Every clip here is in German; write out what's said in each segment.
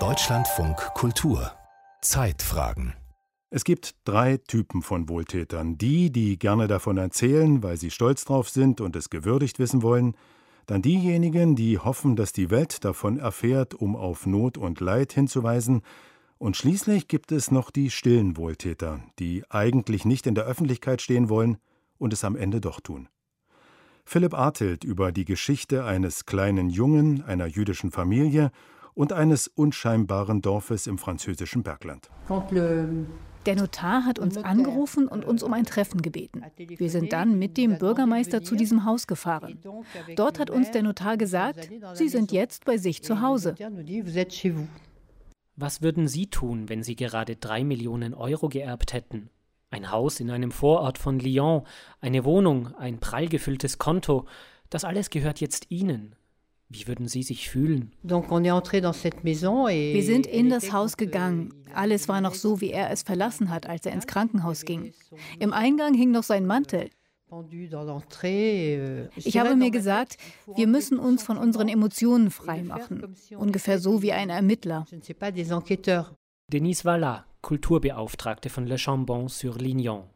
Deutschlandfunk Kultur Zeitfragen es gibt drei Typen von Wohltätern. Die, die gerne davon erzählen, weil sie stolz drauf sind und es gewürdigt wissen wollen. Dann diejenigen, die hoffen, dass die Welt davon erfährt, um auf Not und Leid hinzuweisen. Und schließlich gibt es noch die stillen Wohltäter, die eigentlich nicht in der Öffentlichkeit stehen wollen und es am Ende doch tun. Philipp Artelt über die Geschichte eines kleinen Jungen, einer jüdischen Familie und eines unscheinbaren Dorfes im französischen Bergland. Der Notar hat uns angerufen und uns um ein Treffen gebeten. Wir sind dann mit dem Bürgermeister zu diesem Haus gefahren. Dort hat uns der Notar gesagt, Sie sind jetzt bei sich zu Hause. Was würden Sie tun, wenn Sie gerade drei Millionen Euro geerbt hätten? Ein Haus in einem Vorort von Lyon, eine Wohnung, ein prall gefülltes Konto, das alles gehört jetzt Ihnen. Wie würden Sie sich fühlen? Wir sind in das Haus gegangen. Alles war noch so, wie er es verlassen hat, als er ins Krankenhaus ging. Im Eingang hing noch sein Mantel. Euh, ich habe mir gesagt, wir müssen uns von unseren Emotionen freimachen. Ungefähr so wie ein Ermittler. Denise Vallat, Kulturbeauftragte von Le Chambon sur Lignon.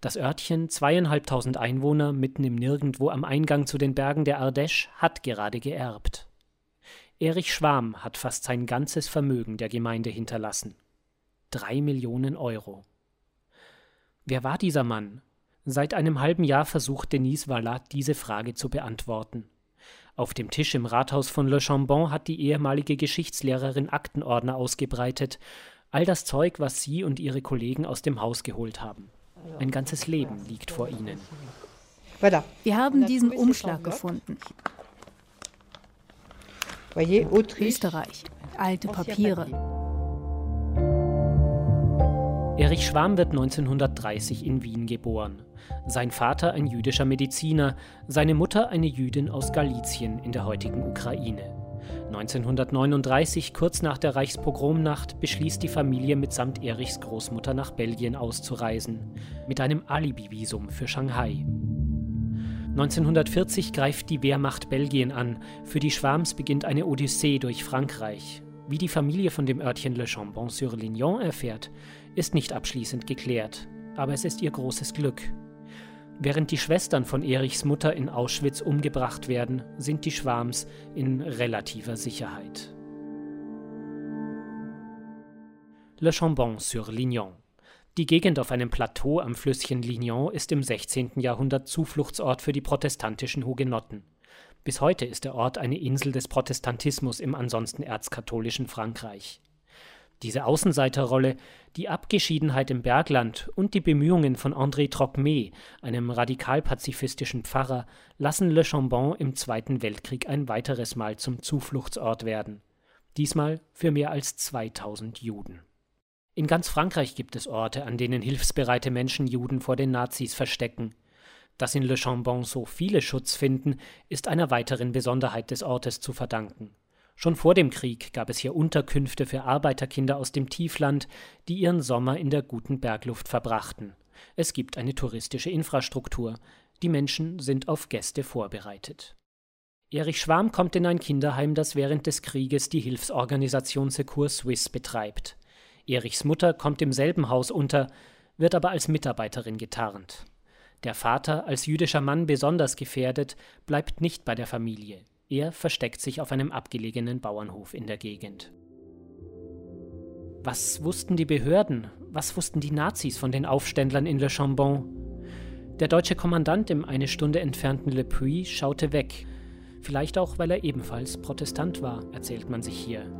Das Örtchen, zweieinhalbtausend Einwohner, mitten im Nirgendwo am Eingang zu den Bergen der Ardèche, hat gerade geerbt. Erich Schwarm hat fast sein ganzes Vermögen der Gemeinde hinterlassen. Drei Millionen Euro. Wer war dieser Mann? Seit einem halben Jahr versucht Denise Vallat, diese Frage zu beantworten. Auf dem Tisch im Rathaus von Le Chambon hat die ehemalige Geschichtslehrerin Aktenordner ausgebreitet, all das Zeug, was sie und ihre Kollegen aus dem Haus geholt haben. Ein ganzes Leben liegt vor ihnen. Wir haben diesen Umschlag gefunden. Österreich. Alte Papiere. Erich Schwarm wird 1930 in Wien geboren. Sein Vater ein jüdischer Mediziner, seine Mutter eine Jüdin aus Galizien in der heutigen Ukraine. 1939, kurz nach der Reichspogromnacht, beschließt die Familie mitsamt Erichs Großmutter nach Belgien auszureisen, mit einem Alibi-Visum für Shanghai. 1940 greift die Wehrmacht Belgien an. Für die Schwarms beginnt eine Odyssee durch Frankreich. Wie die Familie von dem Örtchen Le Chambon-sur-Lignon erfährt, ist nicht abschließend geklärt. Aber es ist ihr großes Glück. Während die Schwestern von Erichs Mutter in Auschwitz umgebracht werden, sind die Schwarms in relativer Sicherheit. Le Chambon-sur-Lignon. Die Gegend auf einem Plateau am Flüsschen Lignon ist im 16. Jahrhundert Zufluchtsort für die protestantischen Hugenotten. Bis heute ist der Ort eine Insel des Protestantismus im ansonsten erzkatholischen Frankreich. Diese Außenseiterrolle, die Abgeschiedenheit im Bergland und die Bemühungen von André Trocmé, einem radikal-pazifistischen Pfarrer, lassen Le Chambon im Zweiten Weltkrieg ein weiteres Mal zum Zufluchtsort werden. Diesmal für mehr als 2000 Juden. In ganz Frankreich gibt es Orte, an denen hilfsbereite Menschen Juden vor den Nazis verstecken. Dass in Le Chambon so viele Schutz finden, ist einer weiteren Besonderheit des Ortes zu verdanken. Schon vor dem Krieg gab es hier Unterkünfte für Arbeiterkinder aus dem Tiefland, die ihren Sommer in der guten Bergluft verbrachten. Es gibt eine touristische Infrastruktur. Die Menschen sind auf Gäste vorbereitet. Erich Schwarm kommt in ein Kinderheim, das während des Krieges die Hilfsorganisation Secours Suisse betreibt. Erichs Mutter kommt im selben Haus unter, wird aber als Mitarbeiterin getarnt. Der Vater, als jüdischer Mann besonders gefährdet, bleibt nicht bei der Familie. Er versteckt sich auf einem abgelegenen Bauernhof in der Gegend. Was wussten die Behörden? Was wussten die Nazis von den Aufständlern in Le Chambon? Der deutsche Kommandant im eine Stunde entfernten Le Puy schaute weg. Vielleicht auch, weil er ebenfalls Protestant war, erzählt man sich hier.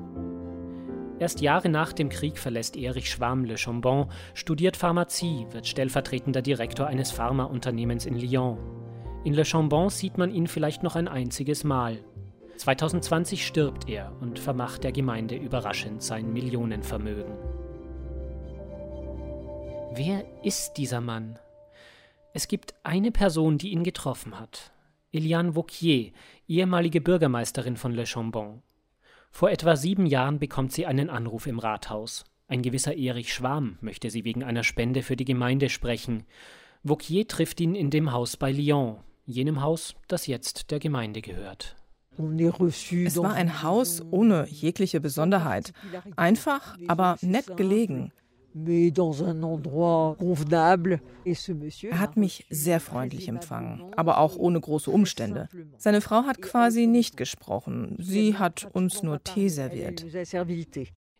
Erst Jahre nach dem Krieg verlässt Erich Schwarm Le Chambon, studiert Pharmazie, wird stellvertretender Direktor eines Pharmaunternehmens in Lyon. In Le Chambon sieht man ihn vielleicht noch ein einziges Mal. 2020 stirbt er und vermacht der Gemeinde überraschend sein Millionenvermögen. Wer ist dieser Mann? Es gibt eine Person, die ihn getroffen hat. Eliane Vauquier, ehemalige Bürgermeisterin von Le Chambon. Vor etwa sieben Jahren bekommt sie einen Anruf im Rathaus. Ein gewisser Erich Schwarm möchte sie wegen einer Spende für die Gemeinde sprechen. Vauquier trifft ihn in dem Haus bei Lyon, jenem Haus, das jetzt der Gemeinde gehört. Es war ein Haus ohne jegliche Besonderheit. Einfach, aber nett gelegen. Er hat mich sehr freundlich empfangen, aber auch ohne große Umstände. Seine Frau hat quasi nicht gesprochen. Sie hat uns nur Tee serviert.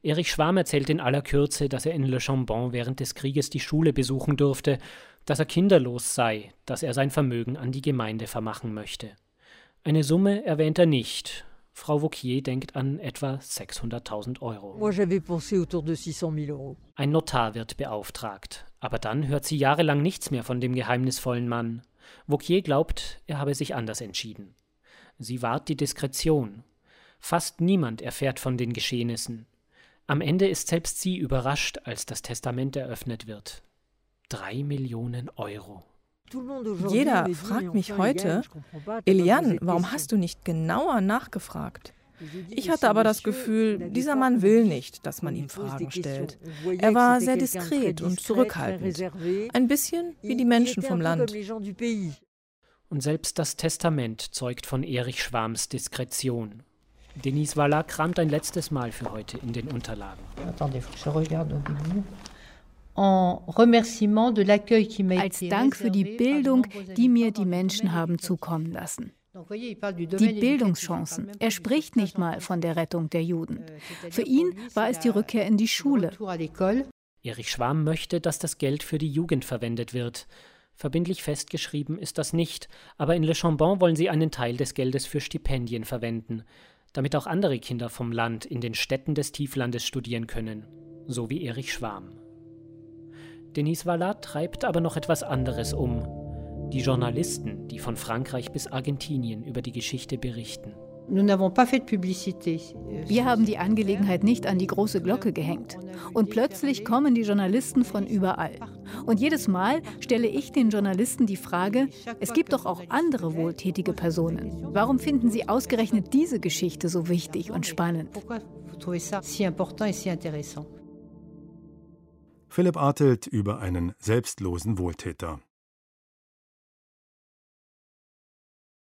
Erich Schwarm erzählt in aller Kürze, dass er in Le Chambon während des Krieges die Schule besuchen durfte, dass er kinderlos sei, dass er sein Vermögen an die Gemeinde vermachen möchte. Eine Summe erwähnt er nicht, Frau Vauquier denkt an etwa 600.000 Euro. Ein Notar wird beauftragt, aber dann hört sie jahrelang nichts mehr von dem geheimnisvollen Mann. Vauquier glaubt, er habe sich anders entschieden. Sie wahrt die Diskretion. Fast niemand erfährt von den Geschehnissen. Am Ende ist selbst sie überrascht, als das Testament eröffnet wird. Drei Millionen Euro. Jeder fragt mich heute, Eliane, warum hast du nicht genauer nachgefragt? Ich hatte aber das Gefühl, dieser Mann will nicht, dass man ihm Fragen stellt. Er war sehr diskret und zurückhaltend, ein bisschen wie die Menschen vom Land. Und selbst das Testament zeugt von Erich Schwarms Diskretion. Denise Walla kramt ein letztes Mal für heute in den Unterlagen. Als Dank für die Bildung, die mir die Menschen haben zukommen lassen. Die Bildungschancen. Er spricht nicht mal von der Rettung der Juden. Euh, für ihn war es die Rückkehr in die Schule. Erich Schwarm möchte, dass das Geld für die Jugend verwendet wird. Verbindlich festgeschrieben ist das nicht, aber in Le Chambon wollen sie einen Teil des Geldes für Stipendien verwenden, damit auch andere Kinder vom Land in den Städten des Tieflandes studieren können, so wie Erich Schwarm. Denise Vallat treibt aber noch etwas anderes um. Die Journalisten, die von Frankreich bis Argentinien über die Geschichte berichten. Wir haben die Angelegenheit nicht an die große Glocke gehängt. Und plötzlich kommen die Journalisten von überall. Und jedes Mal stelle ich den Journalisten die Frage, es gibt doch auch andere wohltätige Personen. Warum finden Sie ausgerechnet diese Geschichte so wichtig und spannend? Philipp Artelt über einen selbstlosen Wohltäter.